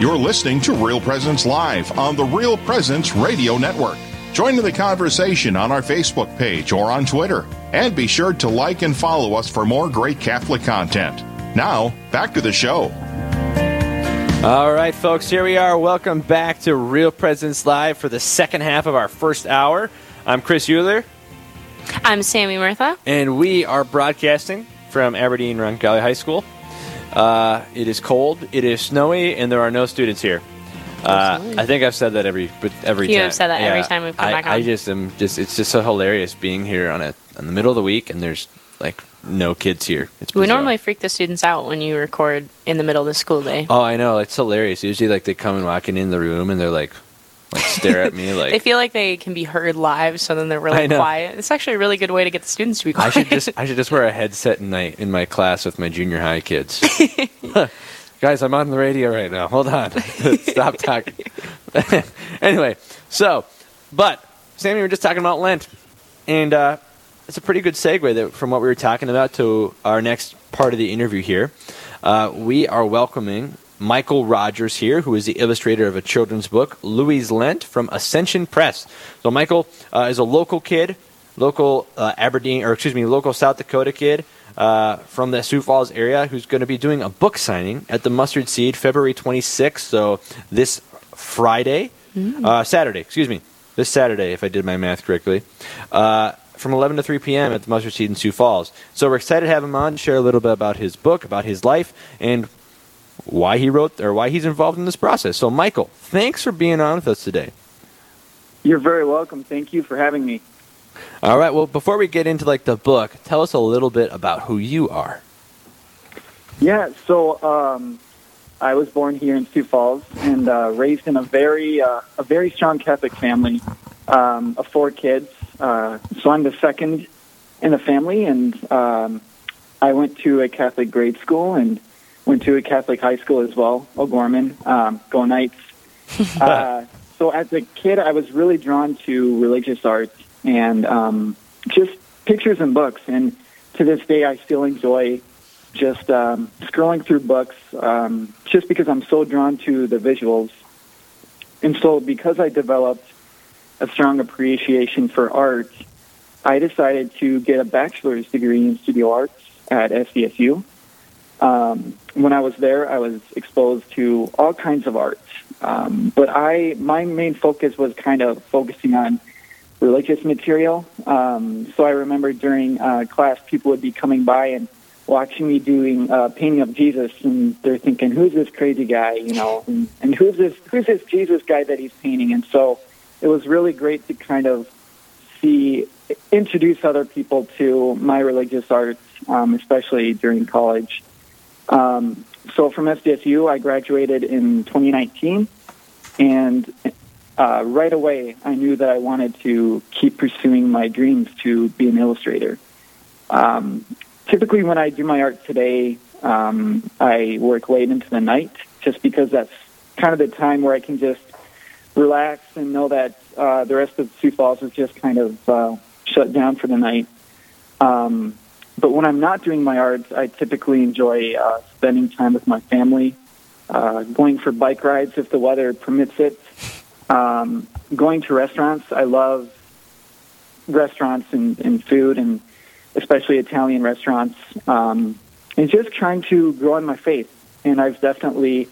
You're listening to Real Presence Live on the Real Presence Radio Network. Join in the conversation on our Facebook page or on Twitter. And be sure to like and follow us for more great Catholic content. Now, back to the show. All right, folks, here we are. Welcome back to Real Presence Live for the second half of our first hour. I'm Chris Euler. I'm Sammy Murtha. And we are broadcasting from Aberdeen Roncalli High School. Uh, it is cold, it is snowy, and there are no students here. Uh, I think I've said that every but every You time. have said that every time we've come I, back I just am just it's just so hilarious being here on a in the middle of the week and there's like no kids here. It's We bizarre. normally freak the students out when you record in the middle of the school day. Oh, I know. It's hilarious. Usually, like they come and walking in the room and they're like, like stare at me like they feel like they can be heard live, so then they're really quiet. It's actually a really good way to get the students to be I should just I should just wear a headset in my in my class with my junior high kids. Guys, I'm on the radio right now. Hold on. Stop talking. anyway, so but Sammy, we were just talking about Lent, and uh, it's a pretty good segue that, from what we were talking about to our next part of the interview here. Uh, we are welcoming Michael Rogers here, who is the illustrator of a children's book, Louie's Lent, from Ascension Press. So Michael uh, is a local kid, local uh, Aberdeen, or excuse me, local South Dakota kid uh, from the Sioux Falls area, who's going to be doing a book signing at the Mustard Seed February 26th. So this Friday, uh, Saturday, excuse me, this Saturday, if I did my math correctly. Uh, from 11 to 3 p.m. at the Mustard Seed in Sioux Falls. So we're excited to have him on, share a little bit about his book, about his life, and why he wrote or why he's involved in this process. So, Michael, thanks for being on with us today. You're very welcome. Thank you for having me. All right. Well, before we get into like the book, tell us a little bit about who you are. Yeah, so um, I was born here in Sioux Falls and uh, raised in a very uh, a very strong Catholic family um, of four kids. Uh, so I'm the second in the family, and um, I went to a Catholic grade school and went to a Catholic high school as well, O'Gorman. Um, go Knights! uh, so as a kid, I was really drawn to religious art and um, just pictures and books. And to this day, I still enjoy just um, scrolling through books um, just because I'm so drawn to the visuals. And so, because I developed a strong appreciation for art, I decided to get a bachelor's degree in studio arts at SDSU. Um, when I was there, I was exposed to all kinds of art, um, but I my main focus was kind of focusing on religious material. Um, so I remember during uh, class, people would be coming by and watching me doing uh, painting of Jesus, and they're thinking, "Who's this crazy guy?" You know, and, and who's this who's this Jesus guy that he's painting? And so it was really great to kind of see introduce other people to my religious arts, um, especially during college. Um, so from SDSU, I graduated in 2019, and uh, right away I knew that I wanted to keep pursuing my dreams to be an illustrator. Um, typically, when I do my art today, um, I work late into the night, just because that's kind of the time where I can just relax and know that uh, the rest of Sioux Falls is just kind of uh, shut down for the night. Um, but when I'm not doing my art, I typically enjoy uh, spending time with my family, uh, going for bike rides if the weather permits it, um, going to restaurants. I love restaurants and, and food, and especially Italian restaurants, um, and just trying to grow in my faith. And I've definitely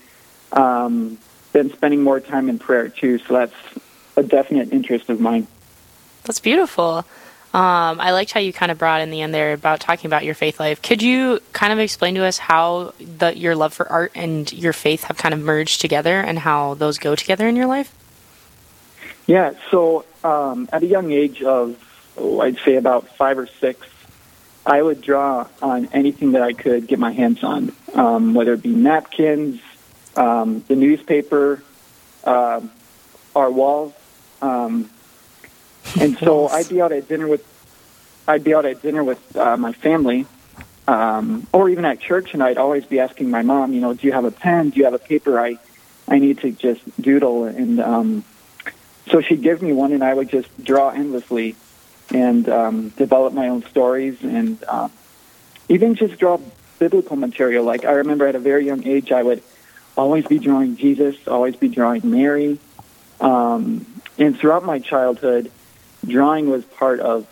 um, been spending more time in prayer too, so that's a definite interest of mine. That's beautiful. Um, I liked how you kind of brought in the end there about talking about your faith life. Could you kind of explain to us how the, your love for art and your faith have kind of merged together and how those go together in your life? Yeah, so um, at a young age of, oh, I'd say about five or six, I would draw on anything that I could get my hands on, um, whether it be napkins, um, the newspaper, um, our walls. Um, and so I'd be out at dinner with, I'd be out at dinner with uh, my family, um, or even at church, and I'd always be asking my mom, you know, do you have a pen? Do you have a paper? I, I need to just doodle, and um, so she'd give me one, and I would just draw endlessly, and um, develop my own stories, and uh, even just draw biblical material. Like I remember at a very young age, I would always be drawing Jesus, always be drawing Mary. Um, and throughout my childhood, drawing was part of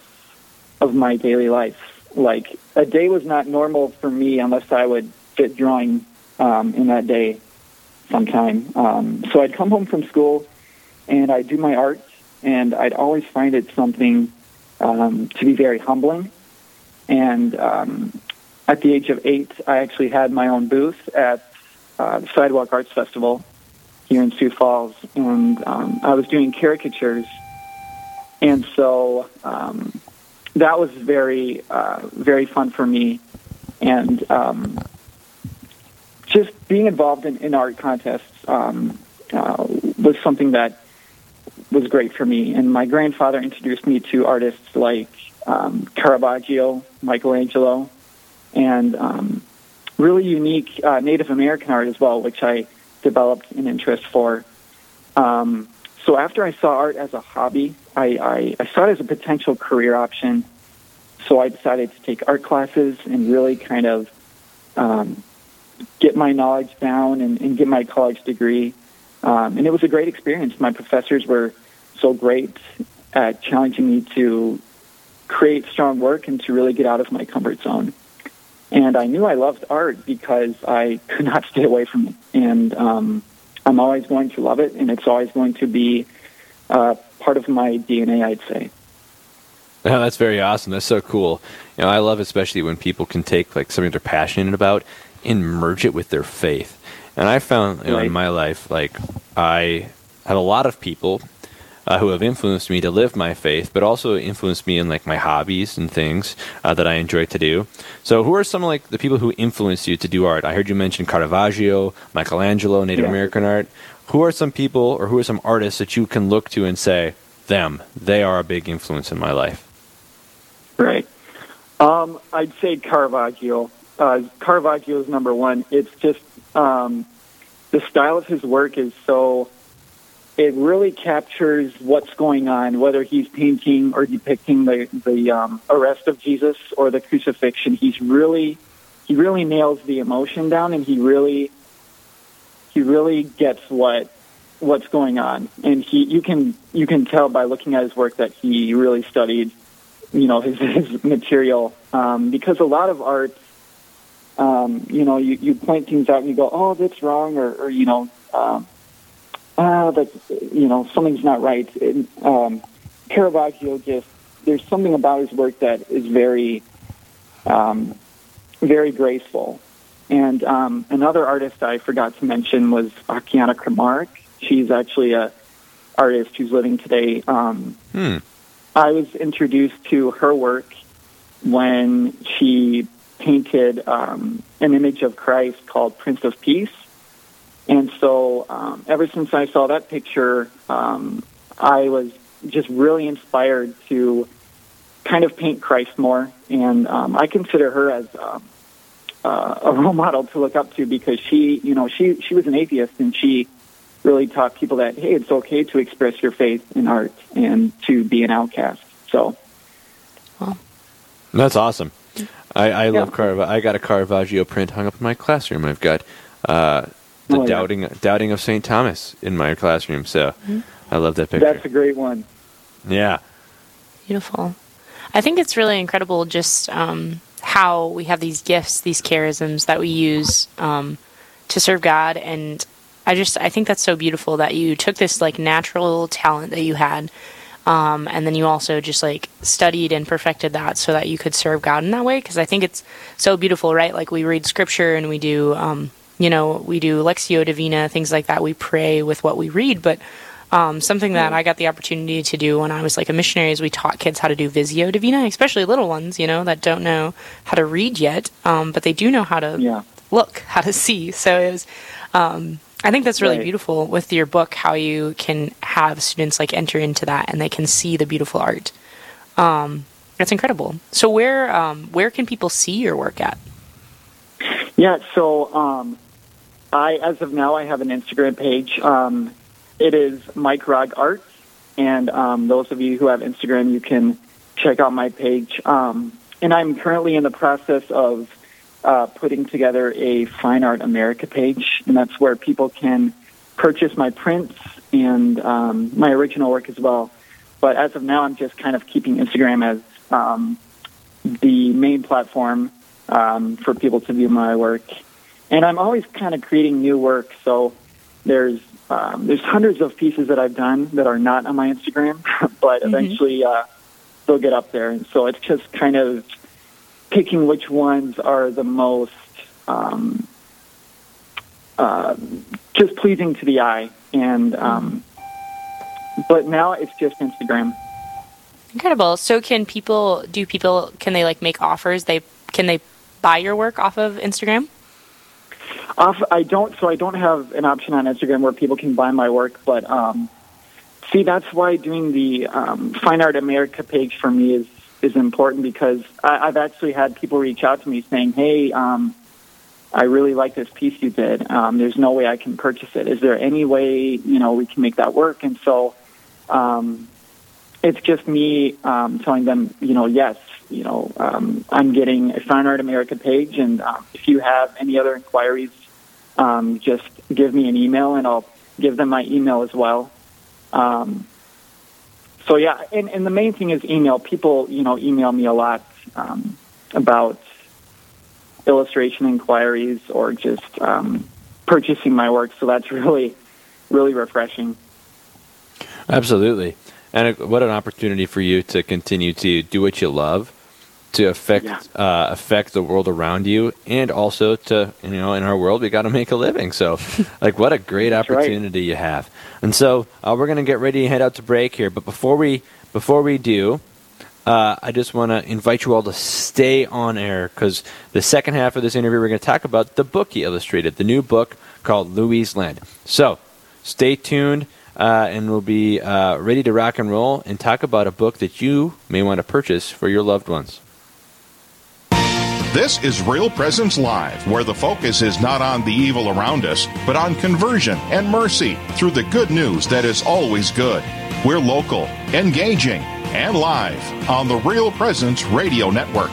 of my daily life. Like a day was not normal for me unless I would fit drawing um, in that day sometime. Um, so I'd come home from school and I'd do my art, and I'd always find it something um, to be very humbling. And um, at the age of eight, I actually had my own booth at uh, the Sidewalk Arts Festival here in Sioux Falls, and um, I was doing caricatures. And so um, that was very, uh, very fun for me. And um, just being involved in, in art contests um, uh, was something that was great for me. And my grandfather introduced me to artists like um, Caravaggio, Michelangelo, and um, really unique uh, Native American art as well, which I developed an interest for. Um, so after I saw art as a hobby, I, I, I saw it as a potential career option. So I decided to take art classes and really kind of um, get my knowledge down and, and get my college degree. Um, and it was a great experience. My professors were so great at challenging me to create strong work and to really get out of my comfort zone. And I knew I loved art because I could not stay away from it. And um, I'm always going to love it, and it's always going to be uh, part of my DNA, I'd say. Oh, that's very awesome. That's so cool. You know, I love especially when people can take like something they're passionate about and merge it with their faith. And I found you know, in my life, like I have a lot of people uh, who have influenced me to live my faith, but also influenced me in like my hobbies and things uh, that I enjoy to do. So, who are some like the people who influenced you to do art? I heard you mention Caravaggio, Michelangelo, Native yeah. American art. Who are some people or who are some artists that you can look to and say, them, they are a big influence in my life? Right. Um, I'd say Caravaggio. Uh, Caravaggio is number one. It's just um, the style of his work is so it really captures what's going on, whether he's painting or depicting the the um, arrest of Jesus or the crucifixion. He's really he really nails the emotion down, and he really he really gets what what's going on, and he you can you can tell by looking at his work that he really studied you know his his material um, because a lot of art. Um, you know, you, you point things out and you go, "Oh, that's wrong," or, or you know, uh, that you know something's not right. And, um, Caravaggio just there's something about his work that is very, um, very graceful. And um, another artist I forgot to mention was Akiane Kramarik. She's actually a artist who's living today. Um, hmm. I was introduced to her work when she painted um, an image of Christ called Prince of Peace and so, um, ever since I saw that picture, um, I was just really inspired to kind of paint Christ more. And um, I consider her as um, uh, a role model to look up to because she, you know, she she was an atheist and she really taught people that hey, it's okay to express your faith in art and to be an outcast. So, well, that's awesome. I, I yeah. love Caravaggio. I got a Caravaggio print hung up in my classroom. I've got. Uh, the oh, doubting yeah. doubting of St. Thomas in my classroom. So mm-hmm. I love that picture. That's a great one. Yeah. Beautiful. I think it's really incredible just um, how we have these gifts, these charisms that we use um, to serve God, and I just I think that's so beautiful that you took this like natural talent that you had. Um, and then you also just like studied and perfected that so that you could serve God in that way. Because I think it's so beautiful, right? Like we read scripture and we do um, you know, we do Lectio Divina, things like that. We pray with what we read, but um, something that I got the opportunity to do when I was like a missionary is we taught kids how to do Visio Divina, especially little ones, you know, that don't know how to read yet, um, but they do know how to yeah. look, how to see. So it was, um, I think that's really right. beautiful with your book, how you can have students like enter into that and they can see the beautiful art. Um, that's incredible. So where um, where can people see your work at? Yeah, so um, I, as of now, I have an Instagram page. It is Mike Rog Art, and um, those of you who have Instagram, you can check out my page. Um, and I'm currently in the process of uh, putting together a Fine Art America page, and that's where people can purchase my prints and um, my original work as well. But as of now, I'm just kind of keeping Instagram as um, the main platform um, for people to view my work. And I'm always kind of creating new work. So there's um, there's hundreds of pieces that I've done that are not on my Instagram, but Mhm. eventually uh, they'll get up there. And so it's just kind of picking which ones are the most um, uh, just pleasing to the eye. And um, but now it's just Instagram. Incredible. So can people do people can they like make offers? They can they buy your work off of Instagram? Off, I don't. So I don't have an option on Instagram where people can buy my work. But um, see, that's why doing the um, Fine Art America page for me is is important because I, I've actually had people reach out to me saying, "Hey, um, I really like this piece you did. Um, there's no way I can purchase it. Is there any way you know we can make that work?" And so. Um, it's just me um, telling them, you know, yes, you know, um, I'm getting a Fine Art America page, and um, if you have any other inquiries, um, just give me an email, and I'll give them my email as well. Um, so yeah, and, and the main thing is email. People, you know, email me a lot um, about illustration inquiries or just um, purchasing my work. So that's really, really refreshing. Absolutely. And what an opportunity for you to continue to do what you love, to affect Yeah. uh, affect the world around you, and also to you know in our world we got to make a living. So, like, what a great That's right. opportunity you have. And so uh, we're gonna get ready to head out to break here, but before we before we do. Uh, I just want to invite you all to stay on air because the second half of this interview, we're going to talk about the book he illustrated, the new book called Louie's Lent. So stay tuned, uh, and we'll be uh, ready to rock and roll and talk about a book that you may want to purchase for your loved ones. This is Real Presence Live, where the focus is not on the evil around us, but on conversion and mercy through the good news that is always good. We're local, engaging, and live on the Real Presence Radio Network.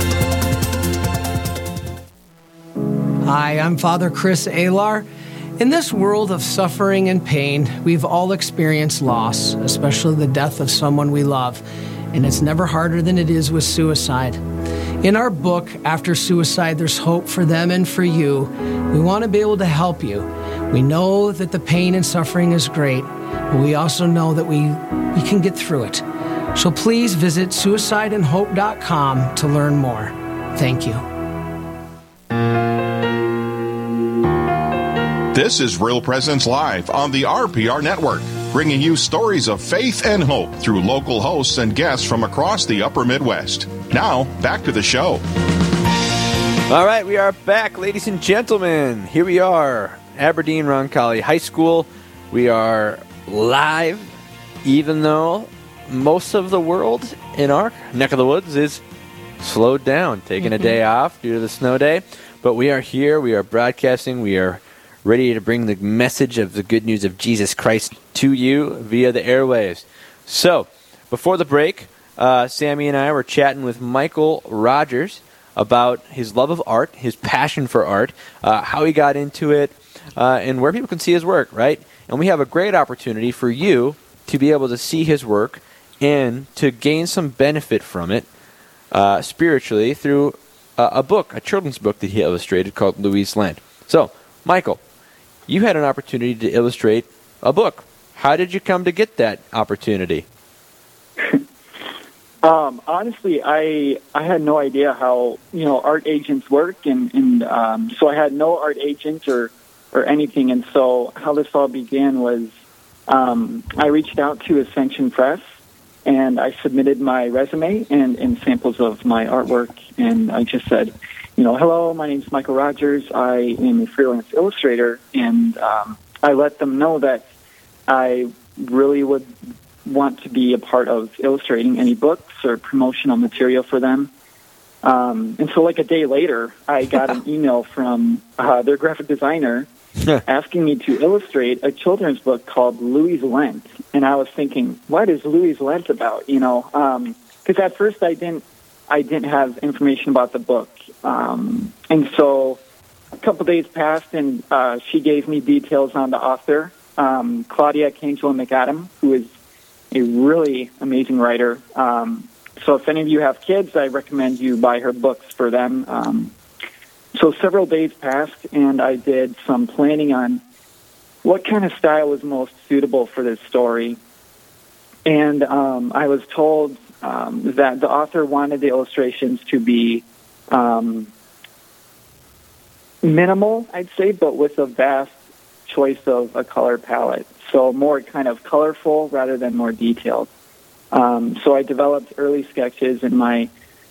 Hi, I'm Father Chris Alar. In this world of suffering and pain, we've all experienced loss, especially the death of someone we love, and it's never harder than it is with suicide. In our book, After Suicide, There's Hope for Them and for You, we want to be able to help you. We know that the pain and suffering is great, but we also know that we, we can get through it. So please visit suicideandhope.com to learn more. Thank you. This is Real Presence Live on the RPR Network, bringing you stories of faith and hope through local hosts and guests from across the upper Midwest. Now, back to the show. All right, we are back, ladies and gentlemen. Here we are, Aberdeen Roncalli High School. We are live, even though most of the world in our neck of the woods is slowed down, taking a day mm-hmm. off due to the snow day. but we are here. We are broadcasting. We are ready to bring the message of the good news of Jesus Christ to you via the airwaves. So, before the break, uh, Sammy and I were chatting with Michael Rogers about his love of art, his passion for art, uh, how he got into it, uh, and where people can see his work, right? And we have a great opportunity for you to be able to see his work and to gain some benefit from it uh, spiritually through a, a book, a children's book that he illustrated called Louie's Lent. So, Michael, you had an opportunity to illustrate a book. How did you come to get that opportunity? Um, honestly, I I had no idea how you know art agents work, and and um, so I had no art agent or or anything. And so how this all began was um, I reached out to Ascension Press, and I submitted my resume and, and samples of my artwork, and I just said, you know, hello, my name is Michael Rogers. I am a freelance illustrator, and um, I let them know that I really would want to be a part of illustrating any books or promotional material for them. Um, and so, like a day later, I got an email from uh, their graphic designer asking me to illustrate a children's book called Louie's Lent. And I was thinking, what is Louie's Lent about? You know, because um, at first I didn't, I didn't have information about the book. Um, and so, a couple days passed, and uh, she gave me details on the author, um, Claudia Cangilla McAdam, who is a really amazing writer. Um, so if any of you have kids, I recommend you buy her books for them. Um, so several days passed, and I did some planning on what kind of style was most suitable for this story. And um, I was told um, that the author wanted the illustrations to be um, minimal, I'd say, but with a vast choice of a color palette so more kind of colorful rather than more detailed. Um, so I developed early sketches in my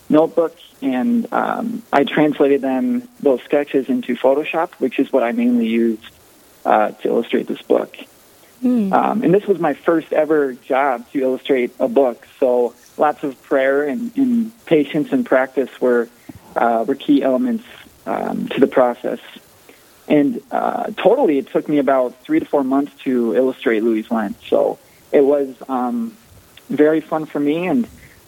notebook, and um, I translated them those sketches into Photoshop, which is what I mainly used uh, to illustrate this book. Mm. Um, and this was my first ever job to illustrate a book, so lots of prayer and, and patience and practice were uh, were key elements um, to the process. And uh, totally, it took me about three to four months to illustrate Louie's Lent. So it was um, very fun for me, and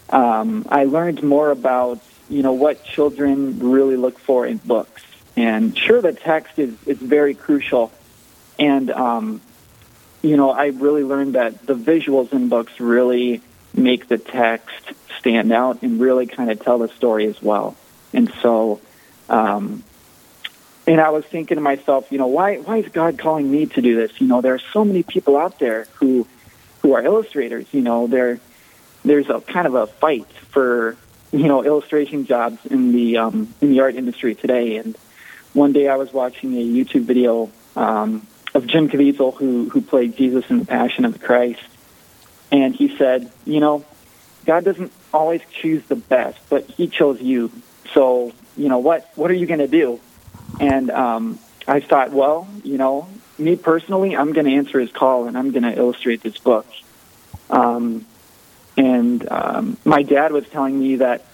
um, I learned more about you know what children really look for in books. And sure, the text is is very crucial, and um, you know I really learned that the visuals in books really make the text stand out and really kind of tell the story as well. And so um, and I was thinking to myself, you know, why why is God calling me to do this? You know, there are so many people out there who who are illustrators. You know, there there's a kind of a fight for you know illustration jobs in the um, in the art industry today. And one day I was watching a YouTube video um, of Jim Caviezel who who played Jesus in the Passion of the Christ, and he said, you know, God doesn't always choose the best, but He chose you. So you know what what are you going to do? And um, I thought, well, you know, me personally, I'm going to answer his call and I'm going to illustrate this book. Um, and um, my dad was telling me that,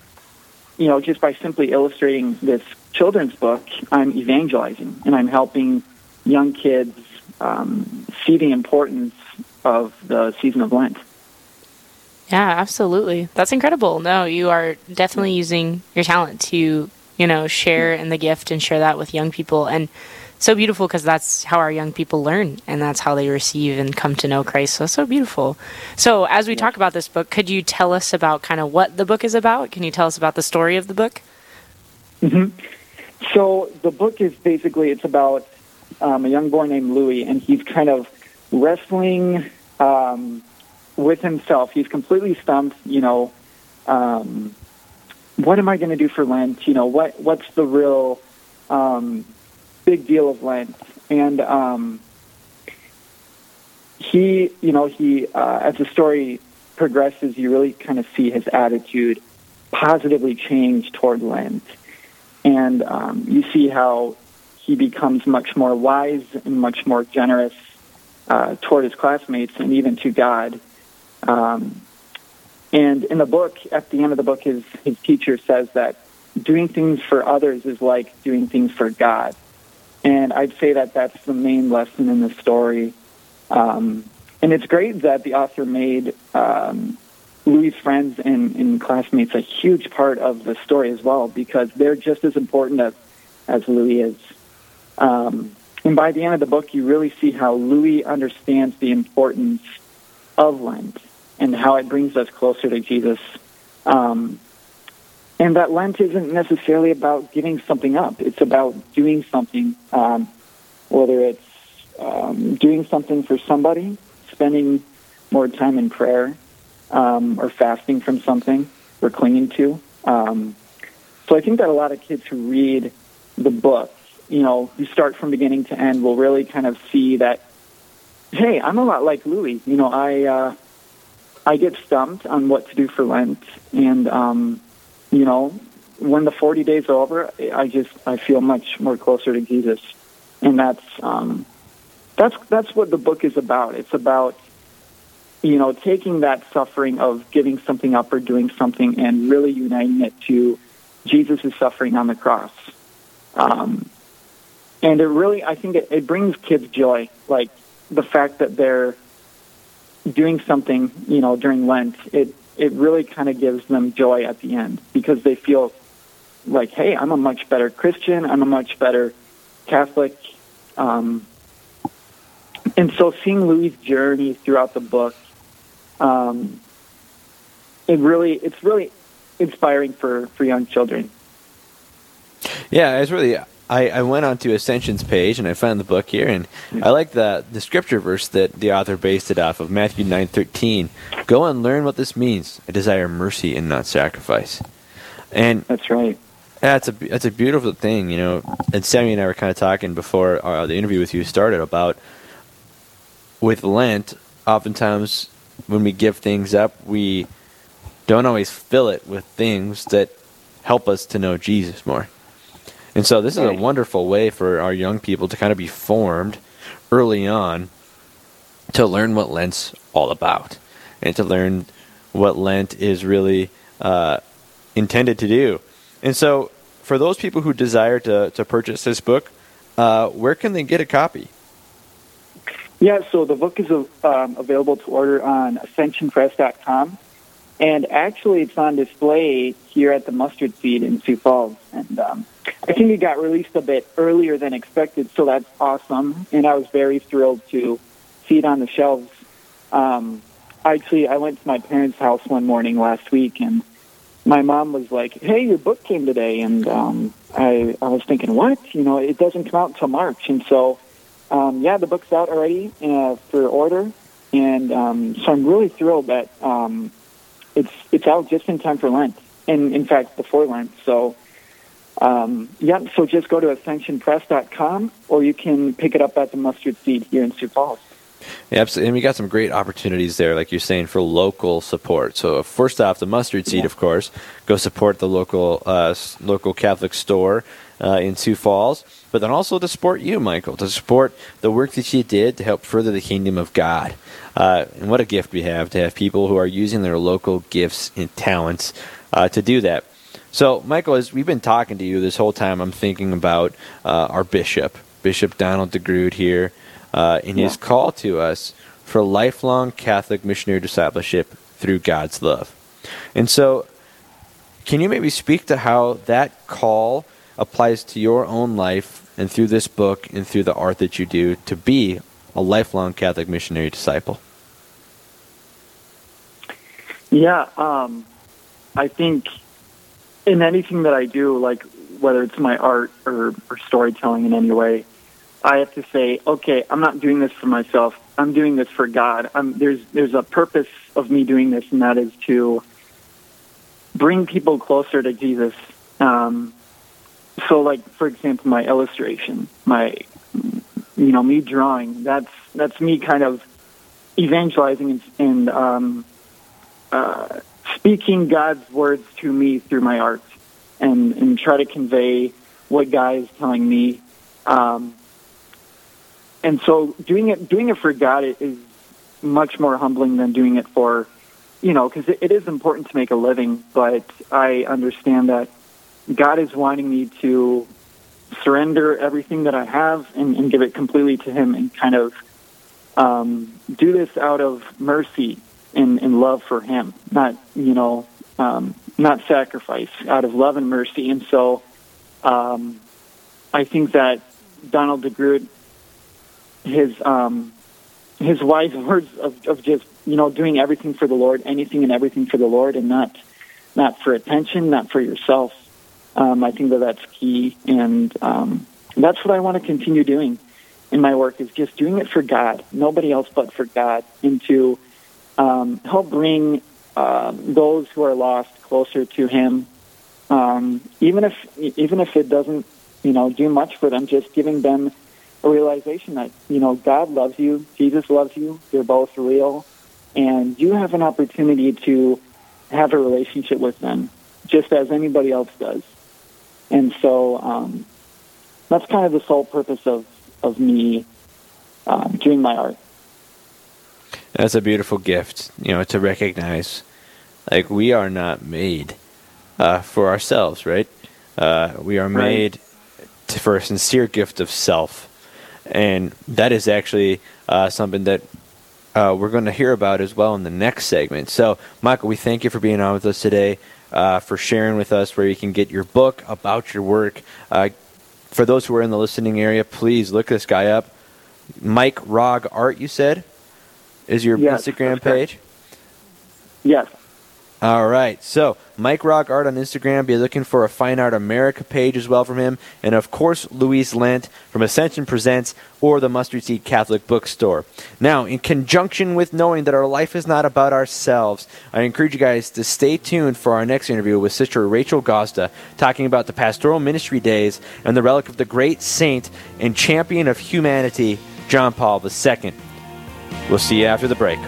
you know, just by simply illustrating this children's book, I'm evangelizing and I'm helping young kids um, see the importance of the season of Lent. Yeah, absolutely. That's incredible. No, you are definitely using your talent to you know, share in the gift and share that with young people. And so beautiful because that's how our young people learn and that's how they receive and come to know Christ. So so beautiful. So as we talk about this book, could you tell us about kind of what the book is about? Can you tell us about the story of the book? Mm-hmm. So the book is basically it's about um, a young boy named Louis, and he's kind of wrestling um, with himself. He's completely stumped, you know. Um, what am I going to do for Lent? You know, what what's the real um, big deal of Lent? And um, he, you know, he uh, as the story progresses, you really kind of see his attitude positively change toward Lent, and um, you see how he becomes much more wise and much more generous uh, toward his classmates and even to God. Um, and in the book, at the end of the book, his, his teacher says that doing things for others is like doing things for God. And I'd say that that's the main lesson in the story. Um, and it's great that the author made um, Louis' friends and, and classmates a huge part of the story as well because they're just as important as, as Louis is. Um, and by the end of the book, you really see how Louis understands the importance of Lent and how it brings us closer to Jesus. Um, and that Lent isn't necessarily about giving something up. It's about doing something, um, whether it's um, doing something for somebody, spending more time in prayer, um, or fasting from something we're clinging to. Um, so I think that a lot of kids who read the book, you know, who start from beginning to end, will really kind of see that, hey, I'm a lot like Louis. You know, I uh, I get stumped on what to do for Lent, and um, you know, when the 40 days are over, I just I feel much more closer to Jesus, and that's um, that's that's what the book is about. It's about you know taking that suffering of giving something up or doing something and really uniting it to Jesus' suffering on the cross. Um, and it really, I think it, it brings kids joy, like the fact that they're doing something, you know, during Lent. It it really kind of gives them joy at the end because they feel like, hey, I'm a much better Christian. I'm a much better Catholic. Um, and so seeing Louis' journey throughout the book, um, it really, it's really inspiring for, for young children. Yeah, it's really. I, I went onto Ascension's page and I found the book here, and I like the the scripture verse that the author based it off of Matthew nine thirteen. Go and learn what this means. I desire mercy and not sacrifice. And that's right. That's a that's a beautiful thing, you know. And Sammy and I were kind of talking before uh, the interview with you started about with Lent. Oftentimes, when we give things up, we don't always fill it with things that help us to know Jesus more. And so this is a wonderful way for our young people to kind of be formed early on to learn what Lent's all about and to learn what Lent is really uh, intended to do. And so for those people who desire to, to purchase this book, uh, where can they get a copy? Yeah, so the book is um, available to order on ascensionpress.com. And actually, it's on display here at the Mustard Seed in Sioux Falls. And um, I think it got released a bit earlier than expected, so that's awesome. And I was very thrilled to see it on the shelves. Um, actually, I went to my parents' house one morning last week, and my mom was like, "Hey, your book came today," and um, I I was thinking, "What? You know, it doesn't come out until March." And so, um, yeah, the book's out already uh, for order, and um, so I'm really thrilled that um, it's it's out just in time for Lent, and in fact before Lent. So, um, yeah, so just go to ascensionpress.com, or you can pick it up at the Mustard Seed here in Sioux Falls. Yeah, absolutely. And we got some great opportunities there, like you're saying, for local support. So first off, the mustard seed, yeah. of course, go support the local uh, local Catholic store uh, in Sioux Falls, but then also to support you, Michael, to support the work that you did to help further the kingdom of God. Uh, and what a gift we have to have people who are using their local gifts and talents uh, to do that. So, Michael, as we've been talking to you this whole time, I'm thinking about uh, our bishop, Bishop Donald DeGrood here uh, in yeah. his call to us for lifelong Catholic missionary discipleship through God's love. And so, can you maybe speak to how that call applies to your own life and through this book and through the art that you do to be a lifelong Catholic missionary disciple? Yeah, um, I think in anything that I do, like whether it's my art or, or storytelling in any way, I have to say, okay, I'm not doing this for myself. I'm doing this for God. I'm, there's there's a purpose of me doing this, and that is to bring people closer to Jesus. Um, so, like for example, my illustration, my you know me drawing. That's that's me kind of evangelizing and, and um, uh, speaking God's words to me through my art, and and try to convey what God is telling me. Um, and so doing it doing it for God is much more humbling than doing it for you know because it, it is important to make a living but i understand that God is wanting me to surrender everything that I have and, and give it completely to Him and kind of um, do this out of mercy and, and love for Him, not, you know, um, not sacrifice, out of love and mercy. And so um, I think that Donald DeGrood, his um, his wise words of, of just you know doing everything for the Lord, anything and everything for the Lord, and not not for attention, not for yourself. Um, I think that that's key, and um, that's what I want to continue doing in my work is just doing it for God, nobody else but for God, and to um, help bring um, those who are lost closer to Him. Um, even if even if it doesn't, you know, do much for them, just giving them a realization that you know God loves you, Jesus loves you, they're both real, and you have an opportunity to have a relationship with them, just as anybody else does. And so um, that's kind of the sole purpose of of me um, doing my art. That's a beautiful gift, you know, to recognize, like we are not made uh, for ourselves, right? Uh, we are made to, for a sincere gift of self, and that is actually uh, something that uh, we're going to hear about as well in the next segment. So, Michael, we thank you for being on with us today, uh, for sharing with us where you can get your book about your work. Uh, for those who are in the listening area, please look this guy up. Mike Rog Art, you said, is your Yes, Instagram page. Yes. All right. So, Mike Rog Art on Instagram. Be looking for a Fine Art America page as well from him. And, of course, Louie's Lent from Ascension Presents or the Mustard Seed Catholic Bookstore. Now, in conjunction with knowing that our life is not about ourselves, I encourage you guys to stay tuned for our next interview with Sister Rachel Gosta, talking about the pastoral ministry days and the relic of the great saint and champion of humanity, John Paul II. We'll see you after the break.